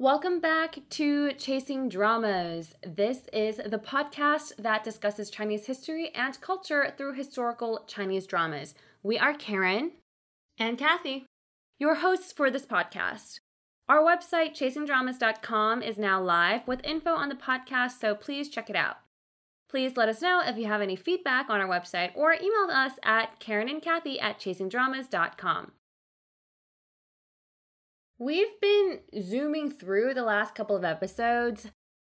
Welcome back to Chasing Dramas. This is the podcast that discusses Chinese history and culture through historical Chinese dramas. We are Karen and Kathy, your hosts for this podcast. Our website, chasingdramas.com, is now live with info on the podcast, so please check it out. Please let us know if you have any feedback on our website or email us at Karen and Kathy at chasingdramas.com. We've been zooming through the last couple of episodes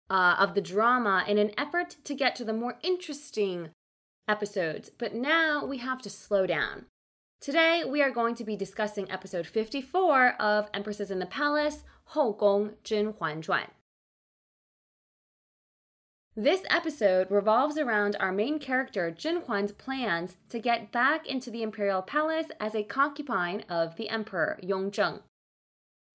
uh, of the drama in an effort to get to the more interesting episodes, but now we have to slow down. Today, we are going to be discussing episode 54 of Empresses in the Palace, Hou Gong Zhen Huan Zhuan. This episode revolves around our main character Zhen Huan's plans to get back into the imperial palace as a concubine of the emperor Yongzheng.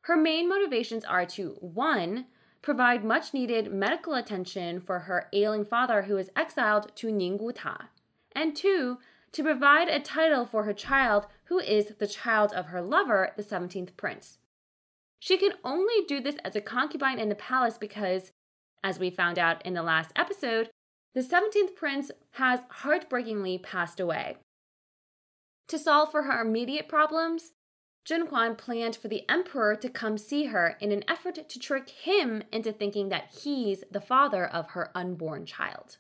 Her main motivations are to 1. provide much needed medical attention for her ailing father who is exiled to Ningguta, and 2. to provide a title for her child who is the child of her lover, the 17th prince. She can only do this as a concubine in the palace because, as we found out in the last episode, the 17th prince has heartbreakingly passed away. To solve for her immediate problems, Zhen Huan planned for the emperor to come see her in an effort to trick him into thinking that he's the father of her unborn child.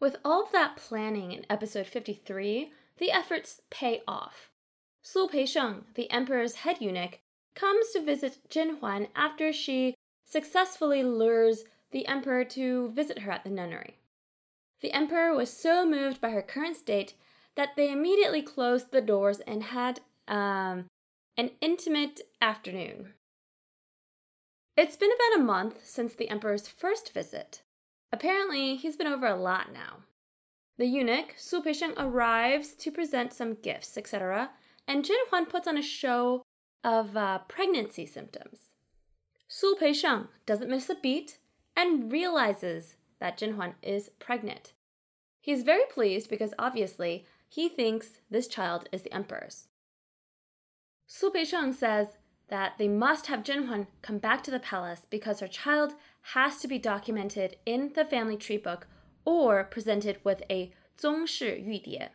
With all of that planning in episode 53, the efforts pay off. Su Peisheng, the emperor's head eunuch, comes to visit Zhen Huan after she successfully lures the emperor to visit her at the nunnery. The emperor was so moved by her current state that they immediately closed the doors and had um, an intimate afternoon. It's been about a month since the emperor's first visit. Apparently, he's been over a lot now. The eunuch, Su Peisheng, arrives to present some gifts, etc., and Zhen Huan puts on a show of uh, pregnancy symptoms. Su Peisheng doesn't miss a beat and realizes that Zhen Huan is pregnant. He's very pleased because obviously he thinks this child is the emperor's. Su Peisheng says that they must have Zhen Huan come back to the palace because her child has to be documented in the family tree book or presented with a Zongshi Yudie.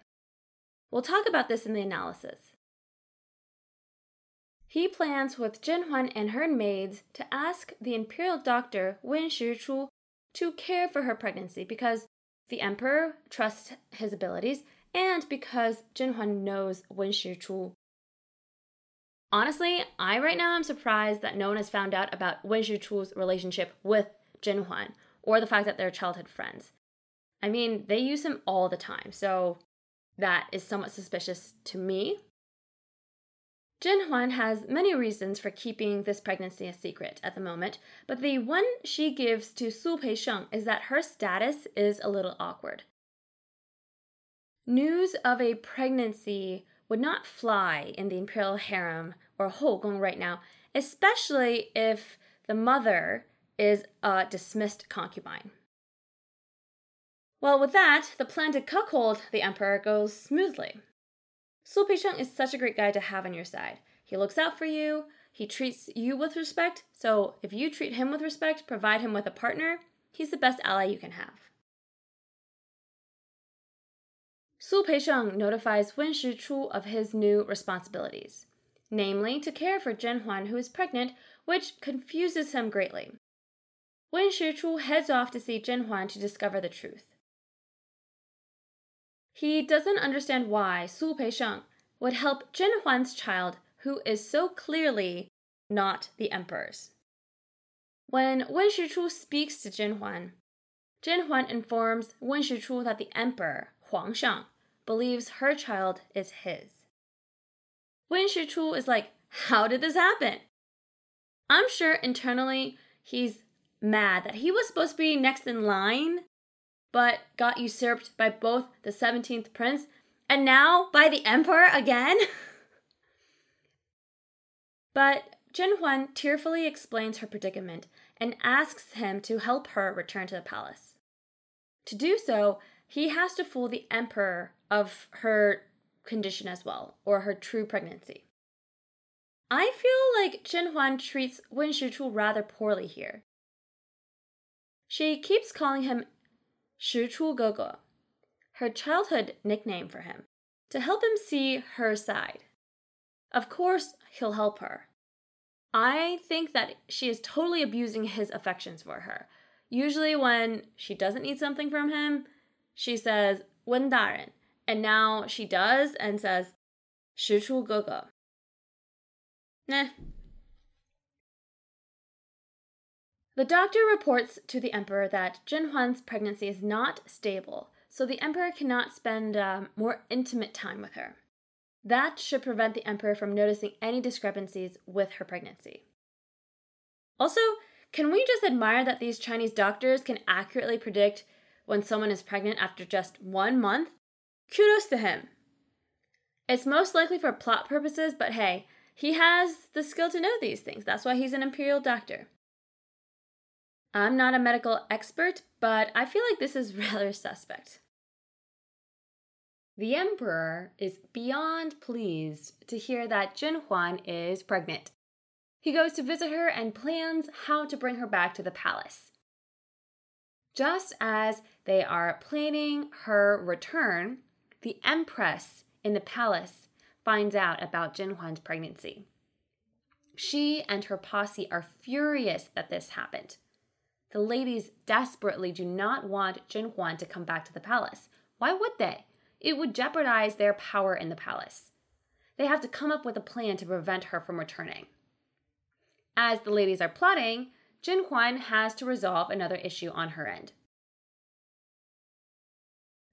We'll talk about this in the analysis. He plans with Zhen Huan and her maids to ask the imperial doctor Wen Shichu to care for her pregnancy because the emperor trusts his abilities and because Zhen Huan knows Wen Shichu. Honestly, I right now am surprised that no one has found out about Wen Shichu's relationship with Zhen Huan or the fact that they're childhood friends. I mean, they use him all the time, so that is somewhat suspicious to me. Zhen Huan has many reasons for keeping this pregnancy a secret at the moment, but the one she gives to Su Peisheng is that her status is a little awkward. News of a pregnancy would not fly in the imperial harem or Hougong right now, especially if the mother is a dismissed concubine. Well, with that, the plan to cuckold the emperor goes smoothly. Su Peisheng is such a great guy to have on your side. He looks out for you, he treats you with respect, so if you treat him with respect, provide him with a partner, he's the best ally you can have. Su Peisheng notifies Wen Shichu of his new responsibilities, namely to care for Zhen Huan, who is pregnant, which confuses him greatly. Wen Shichu heads off to see Zhen Huan to discover the truth. He doesn't understand why Su Peisheng would help Zhen Huan's child, who is so clearly not the emperor's. When Wen Shichu speaks to Zhen Huan, Zhen Huan informs Wen Shichu that the emperor, Huang Shang, believes her child is his. Wen Shichu is like, How did this happen? I'm sure internally he's mad that he was supposed to be next in line, but got usurped by both the 17th prince and now by the emperor again. but Zhen Huan tearfully explains her predicament and asks him to help her return to the palace. To do so, he has to fool the emperor of her condition as well, or her true pregnancy. I feel like Zhen Huan treats Wen Shichu rather poorly here. She keeps calling him Shichu Gogo, her childhood nickname for him, to help him see her side. Of course, he'll help her. I think that she is totally abusing his affections for her. Usually, when she doesn't need something from him, she says, Wen Daren. And now she does and says, Shichu Gogo. Nah. The doctor reports to the emperor that Zhen Huan's pregnancy is not stable, so the emperor cannot spend um, more intimate time with her. That should prevent the emperor from noticing any discrepancies with her pregnancy. Also, can we just admire that these Chinese doctors can accurately predict when someone is pregnant after just one month? Kudos to him. It's most likely for plot purposes, but hey, he has the skill to know these things. That's why he's an imperial doctor. I'm not a medical expert, but I feel like this is rather suspect. The emperor is beyond pleased to hear that Zhen Huan is pregnant. He goes to visit her and plans how to bring her back to the palace. Just as they are planning her return, the empress in the palace finds out about Zhen Huan's pregnancy. She and her posse are furious that this happened. The ladies desperately do not want Zhen Huan to come back to the palace. Why would they? It would jeopardize their power in the palace. They have to come up with a plan to prevent her from returning. As the ladies are plotting, Zhen Huan has to resolve another issue on her end.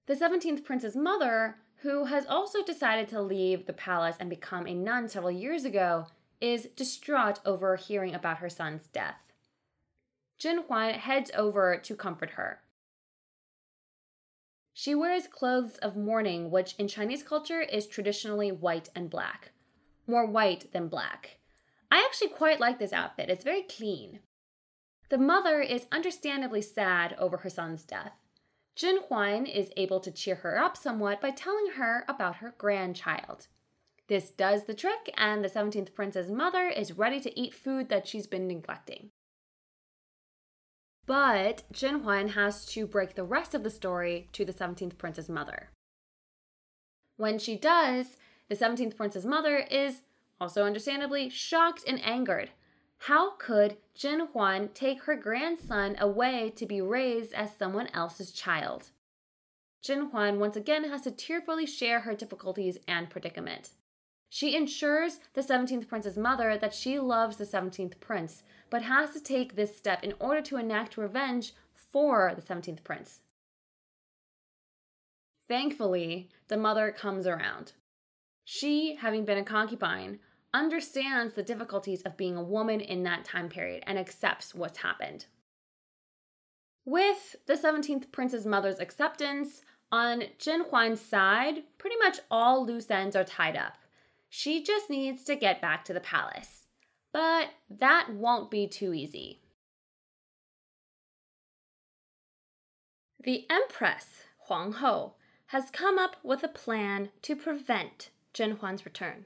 The 17th prince's mother who has also decided to leave the palace and become a nun several years ago, is distraught over hearing about her son's death. Zhen Huan heads over to comfort her. She wears clothes of mourning, which in Chinese culture is traditionally white and black. More white than black. I actually quite like this outfit, it's very clean. The mother is understandably sad over her son's death. Zhen Huan is able to cheer her up somewhat by telling her about her grandchild. This does the trick, and the 17th prince's mother is ready to eat food that she's been neglecting. But Zhen Huan has to break the rest of the story to the 17th prince's mother. When she does, the 17th prince's mother is, also understandably, shocked and angered how could Zhen Huan take her grandson away to be raised as someone else's child? Zhen Huan once again has to tearfully share her difficulties and predicament. She ensures the 17th prince's mother that she loves the 17th prince, but has to take this step in order to enact revenge for the 17th prince. Thankfully, the mother comes around. She, having been a concubine, understands the difficulties of being a woman in that time period and accepts what's happened. With the 17th prince's mother's acceptance, on Zhen Huan's side, pretty much all loose ends are tied up. She just needs to get back to the palace. But that won't be too easy. The Empress, Huang Ho, has come up with a plan to prevent Zhen Huan's return.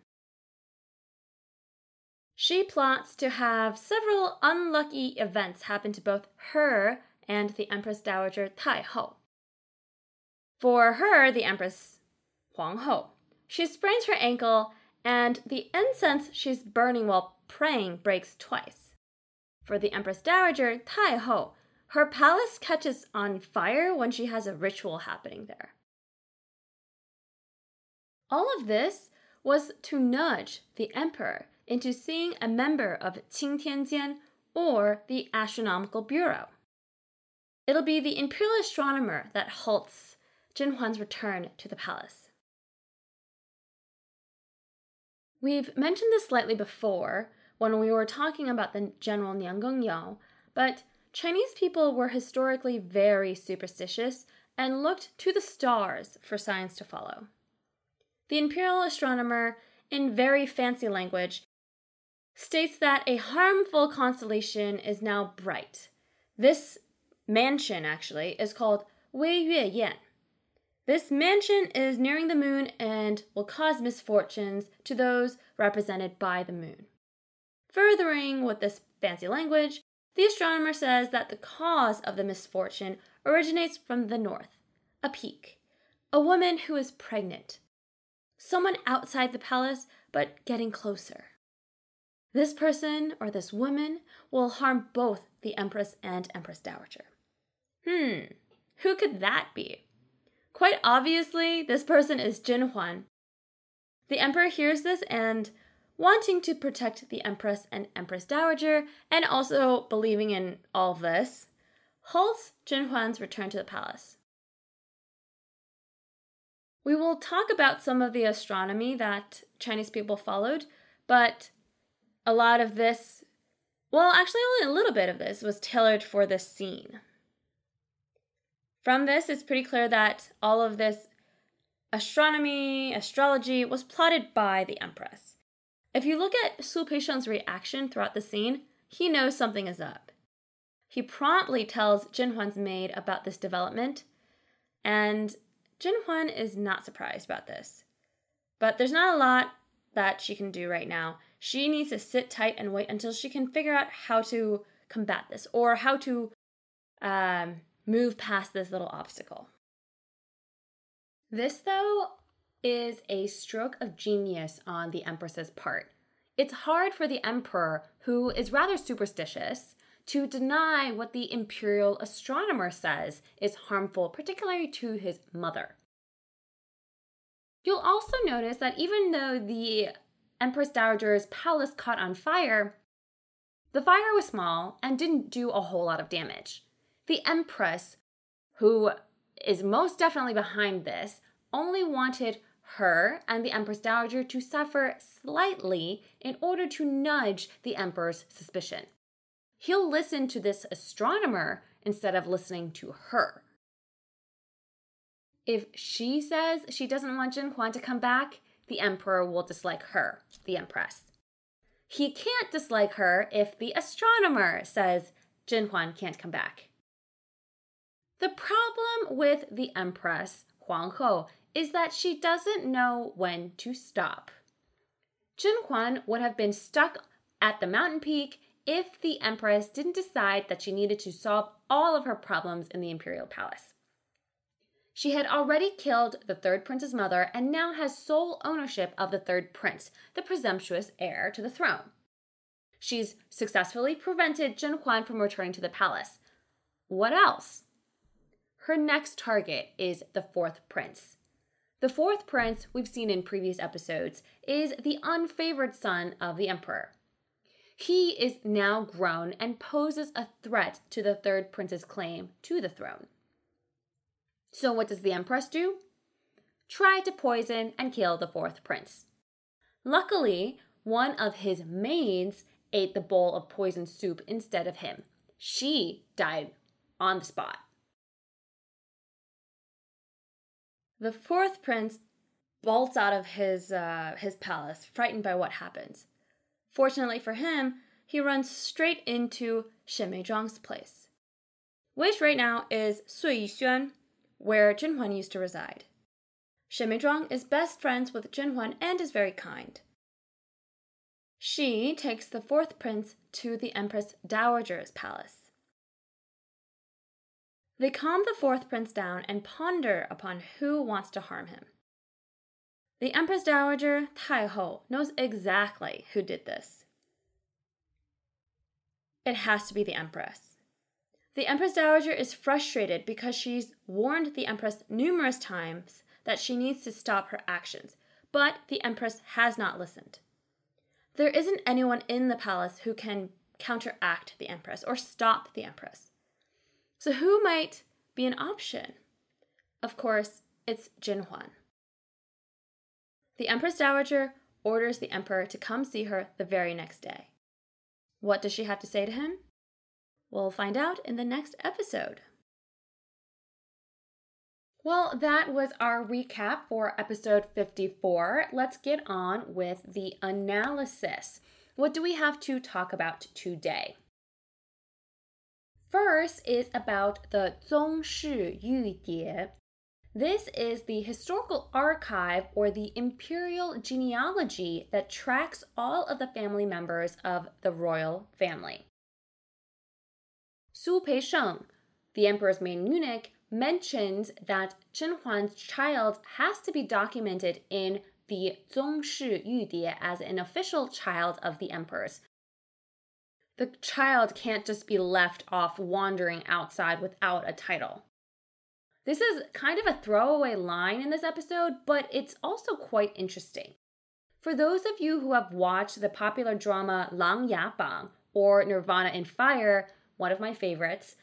She plots to have several unlucky events happen to both her and the Empress Dowager Tai Ho. For her, the Empress Huang Ho, she sprains her ankle, and the incense she's burning while praying breaks twice. For the Empress Dowager Tai Ho, her palace catches on fire when she has a ritual happening there. All of this was to nudge the emperor into seeing a member of Qing Tianjian or the Astronomical Bureau. It'll be the imperial astronomer that halts Zhen Huan's return to the palace. We've mentioned this slightly before when we were talking about the general Nian Yao, but Chinese people were historically very superstitious and looked to the stars for signs to follow. The imperial astronomer, in very fancy language, states that a harmful constellation is now bright. This mansion, actually, is called Wei Yue Yan. This mansion is nearing the moon and will cause misfortunes to those represented by the moon. Furthering with this fancy language, the astronomer says that the cause of the misfortune originates from the north, a peak, a woman who is pregnant, someone outside the palace but getting closer. This person or this woman will harm both the Empress and Empress Dowager. Hmm, who could that be? Quite obviously, this person is Zhen Huan. The Emperor hears this and, wanting to protect the Empress and Empress Dowager, and also believing in all this, halts Zhen Huan's return to the palace. We will talk about some of the astronomy that Chinese people followed, but a lot of this, well, actually, only a little bit of this was tailored for this scene. From this, it's pretty clear that all of this astronomy, astrology was plotted by the Empress. If you look at Su Peisheng's reaction throughout the scene, he knows something is up. He promptly tells Zhen Huan's maid about this development, and Zhen Huan is not surprised about this. But there's not a lot that she can do right now. She needs to sit tight and wait until she can figure out how to combat this or how to um, move past this little obstacle. This, though, is a stroke of genius on the Empress's part. It's hard for the Emperor, who is rather superstitious, to deny what the imperial astronomer says is harmful, particularly to his mother. You'll also notice that even though the Empress Dowager's palace caught on fire, the fire was small and didn't do a whole lot of damage. The Empress, who is most definitely behind this, only wanted her and the Empress Dowager to suffer slightly in order to nudge the Emperor's suspicion. He'll listen to this astronomer instead of listening to her. If she says she doesn't want Zhen Huan to come back, the Emperor will dislike her, the Empress. He can't dislike her if the astronomer says Zhen Huan can't come back. The problem with the Empress, Huang Ho, is that she doesn't know when to stop. Zhen Huan would have been stuck at the mountain peak if the Empress didn't decide that she needed to solve all of her problems in the imperial palace. She had already killed the third prince's mother and now has sole ownership of the third prince, the presumptuous heir to the throne. She's successfully prevented Zhen Huan from returning to the palace. What else? Her next target is the fourth prince. The fourth prince, we've seen in previous episodes, is the unfavored son of the emperor. He is now grown and poses a threat to the third prince's claim to the throne. So, what does the empress do? Try to poison and kill the fourth prince. Luckily, one of his maids ate the bowl of poisoned soup instead of him. She died on the spot. The fourth prince bolts out of his uh, his palace, frightened by what happens. Fortunately for him, he runs straight into Shen Meizhuang's place, which right now is Sui Yixuan, where Zhen Huan used to reside. Meizhuang is best friends with Zhen Huan and is very kind. She takes the fourth prince to the Empress Dowager's palace. They calm the fourth prince down and ponder upon who wants to harm him. The Empress Dowager, Tai Ho, knows exactly who did this. It has to be the Empress. The Empress Dowager is frustrated because she's warned the Empress numerous times that she needs to stop her actions, but the Empress has not listened. There isn't anyone in the palace who can counteract the Empress or stop the Empress. So, who might be an option? Of course, it's Zhen Huan. The Empress Dowager orders the Emperor to come see her the very next day. What does she have to say to him? We'll find out in the next episode. Well, that was our recap for episode 54. Let's get on with the analysis. What do we have to talk about today? First is about the Zongshi Yudie. This is the historical archive or the imperial genealogy that tracks all of the family members of the royal family. Su Peisheng, the emperor's main eunuch, mentions that Zhen Huan's child has to be documented in the Zongshi Yudie as an official child of the emperor's. The child can't just be left off wandering outside without a title. This is kind of a throwaway line in this episode, but it's also quite interesting. For those of you who have watched the popular drama Lang Ya Bang or Nirvana in Fire, one of my favorites,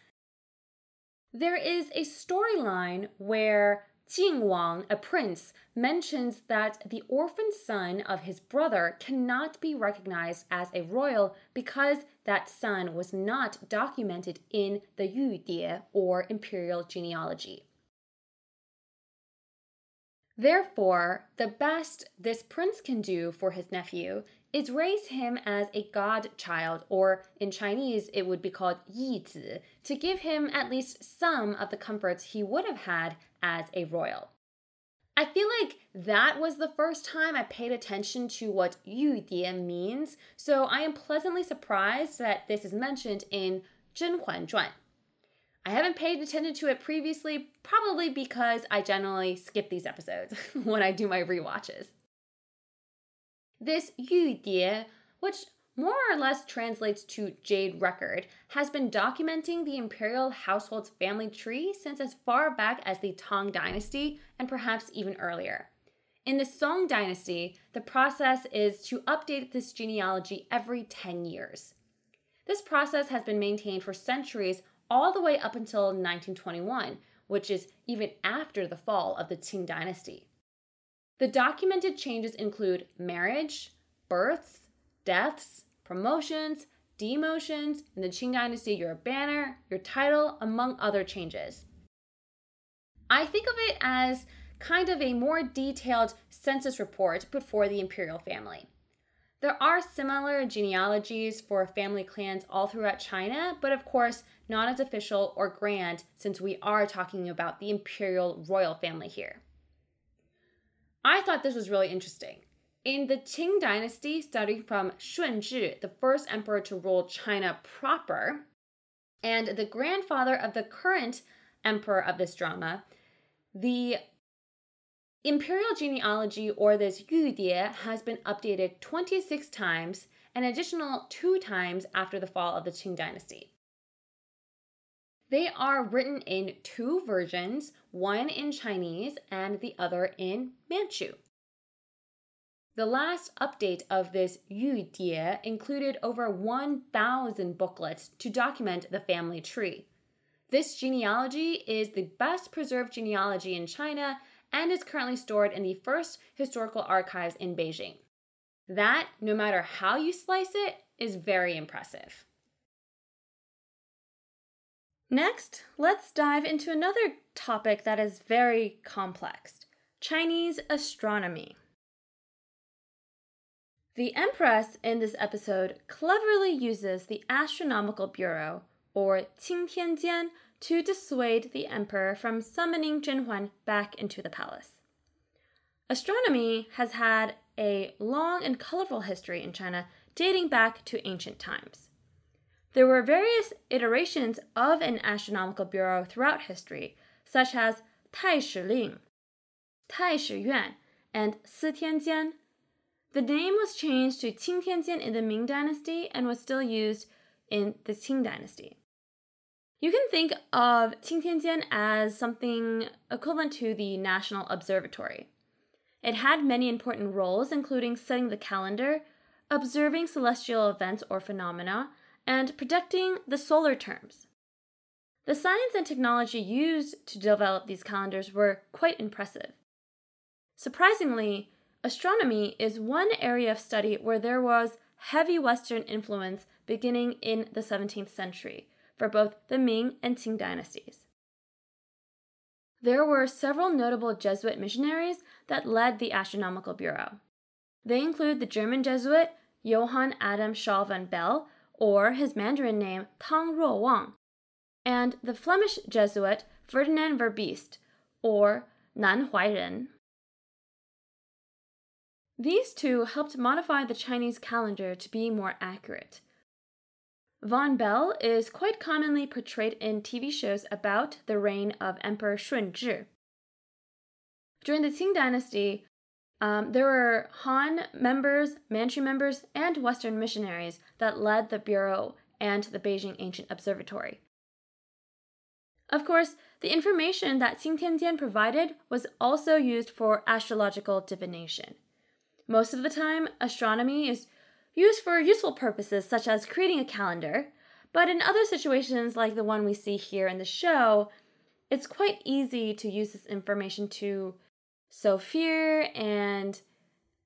there is a storyline where Jing Wang, a prince, mentions that the orphan son of his brother cannot be recognized as a royal because that son was not documented in the Yu Die or imperial genealogy. Therefore, the best this prince can do for his nephew is raised him as a godchild, or in Chinese it would be called yizi, to give him at least some of the comforts he would have had as a royal. I feel like that was the first time I paid attention to what yu means, so I am pleasantly surprised that this is mentioned in Zhen Huan Zhuan. I haven't paid attention to it previously, probably because I generally skip these episodes when I do my re-watches. This Yu Die, which more or less translates to Jade Record, has been documenting the imperial household's family tree since as far back as the Tang Dynasty and perhaps even earlier. In the Song Dynasty, the process is to update this genealogy every 10 years. This process has been maintained for centuries all the way up until 1921, which is even after the fall of the Qing dynasty. The documented changes include marriage, births, deaths, promotions, demotions, in the Qing dynasty, your banner, your title, among other changes. I think of it as kind of a more detailed census report but for the imperial family. There are similar genealogies for family clans all throughout China, but of course, not as official or grand since we are talking about the imperial royal family here. I thought this was really interesting. In the Qing dynasty, starting from Shunzhi, the first emperor to rule China proper, and the grandfather of the current emperor of this drama, the Imperial genealogy or this Yudie has been updated 26 times, an additional two times after the fall of the Qing dynasty. They are written in two versions, one in Chinese and the other in Manchu. The last update of this Yudie included over 1,000 booklets to document the family tree. This genealogy is the best preserved genealogy in China and is currently stored in the first historical archives in Beijing. That, no matter how you slice it, is very impressive. Next, let's dive into another topic that is very complex Chinese astronomy. The Empress in this episode cleverly uses the Astronomical Bureau, or Qingtianjian, to dissuade the emperor from summoning Jin Zhenhuan back into the palace. Astronomy has had a long and colorful history in China dating back to ancient times. There were various iterations of an astronomical bureau throughout history, such as Tai Shi Ling, Tai Shi Yuan, and Si Tianjian. The name was changed to Qing Tianjian in the Ming Dynasty and was still used in the Qing Dynasty. You can think of Qing Qingtianjian as something equivalent to the National Observatory. It had many important roles, including setting the calendar, observing celestial events or phenomena, and predicting the solar terms. The science and technology used to develop these calendars were quite impressive. Surprisingly, astronomy is one area of study where there was heavy Western influence beginning in the 17th century, for both the Ming and Qing dynasties. There were several notable Jesuit missionaries that led the Astronomical Bureau. They include the German Jesuit Johann Adam Schall von Bell, or his Mandarin name Tang Ruo Wang, and the Flemish Jesuit Ferdinand Verbiest, or Nan Huairen. These two helped modify the Chinese calendar to be more accurate. Von Bell is quite commonly portrayed in TV shows about the reign of Emperor Shunzhi During the Qing dynasty, um, there were Han members, Manchu members, and Western missionaries that led the Bureau and the Beijing Ancient Observatory. Of course, the information that Qing Tianjian provided was also used for astrological divination. Most of the time, astronomy is used for useful purposes such as creating a calendar, but in other situations like the one we see here in the show, it's quite easy to use this information to sow fear and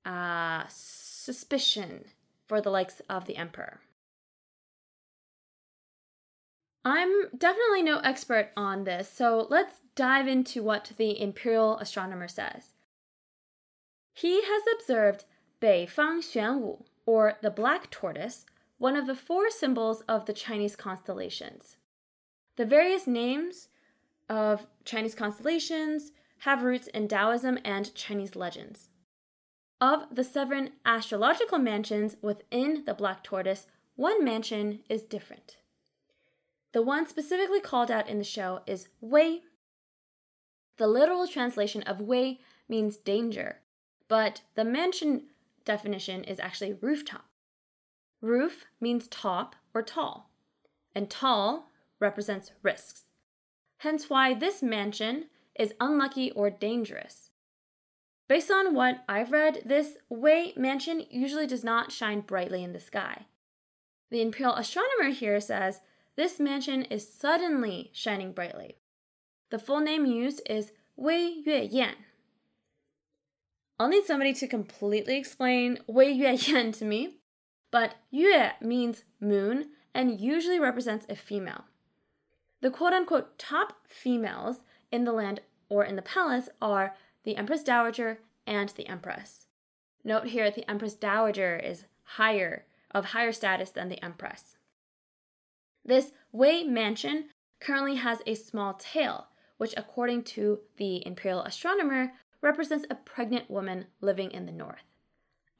uh, suspicion for the likes of the emperor. I'm definitely no expert on this, so let's dive into what the imperial astronomer says. He has observed Beifang Xuanwu, or the black tortoise, one of the four symbols of the Chinese constellations. The various names of Chinese constellations have roots in Taoism and Chinese legends. Of the seven astrological mansions within the black tortoise, one mansion is different. The one specifically called out in the show is Wei. The literal translation of Wei means danger, but the mansion definition is actually rooftop. Roof means top or tall, and tall represents risks. Hence why this mansion is unlucky or dangerous. Based on what I've read, this Wei mansion usually does not shine brightly in the sky. The imperial astronomer here says this mansion is suddenly shining brightly. The full name used is Wei Yue Yan. I'll need somebody to completely explain Wei Yue Yan to me, but Yue means moon and usually represents a female. The quote unquote top females in the land or in the palace are the Empress Dowager and the Empress. Note here that the Empress Dowager is higher, of higher status than the Empress. This Wei mansion currently has a small tail, which, according to the imperial astronomer, represents a pregnant woman living in the north.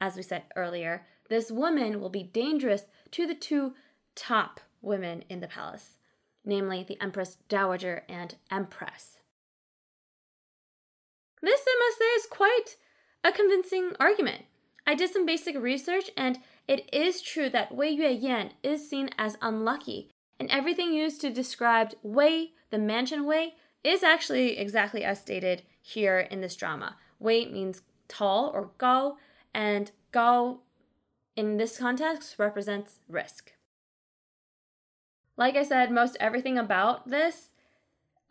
As we said earlier, this woman will be dangerous to the two top women in the palace, namely the Empress Dowager and Empress. This, I must say, is quite a convincing argument. I did some basic research, and it is true that Wei Yue Yan is seen as unlucky, and everything used to describe Wei, the mansion Wei, is actually exactly as stated here in this drama. Wei means tall or gao, and gao in this context represents risk. Like I said, most everything about this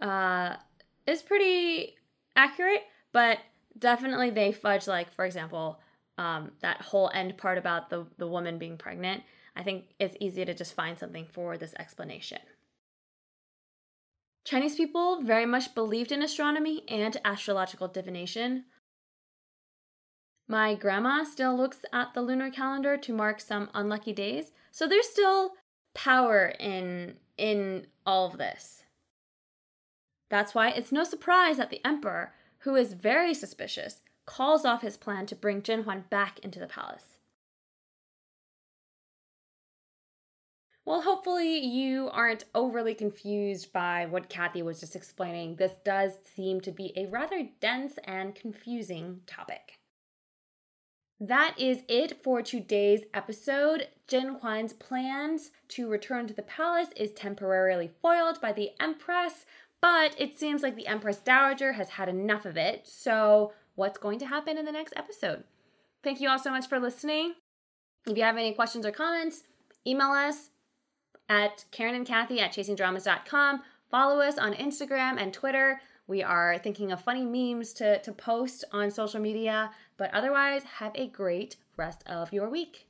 uh, is pretty accurate, but definitely they fudge like for example um, that whole end part about the, the woman being pregnant. I think it's easy to just find something for this explanation. Chinese people very much believed in astronomy and astrological divination. My grandma still looks at the lunar calendar to mark some unlucky days so there's still power in in all of this. That's why it's no surprise that the emperor who is very suspicious, calls off his plan to bring Zhenhuan back into the palace. Well, hopefully, you aren't overly confused by what Kathy was just explaining. This does seem to be a rather dense and confusing topic. That is it for today's episode. Zhen Huan's plans to return to the palace is temporarily foiled by the Empress, but it seems like the Empress Dowager has had enough of it. So, what's going to happen in the next episode? Thank you all so much for listening. If you have any questions or comments, email us at Karen and Kathy at chasingdramas.com. Follow us on Instagram and Twitter. We are thinking of funny memes to, to post on social media. But otherwise, have a great rest of your week.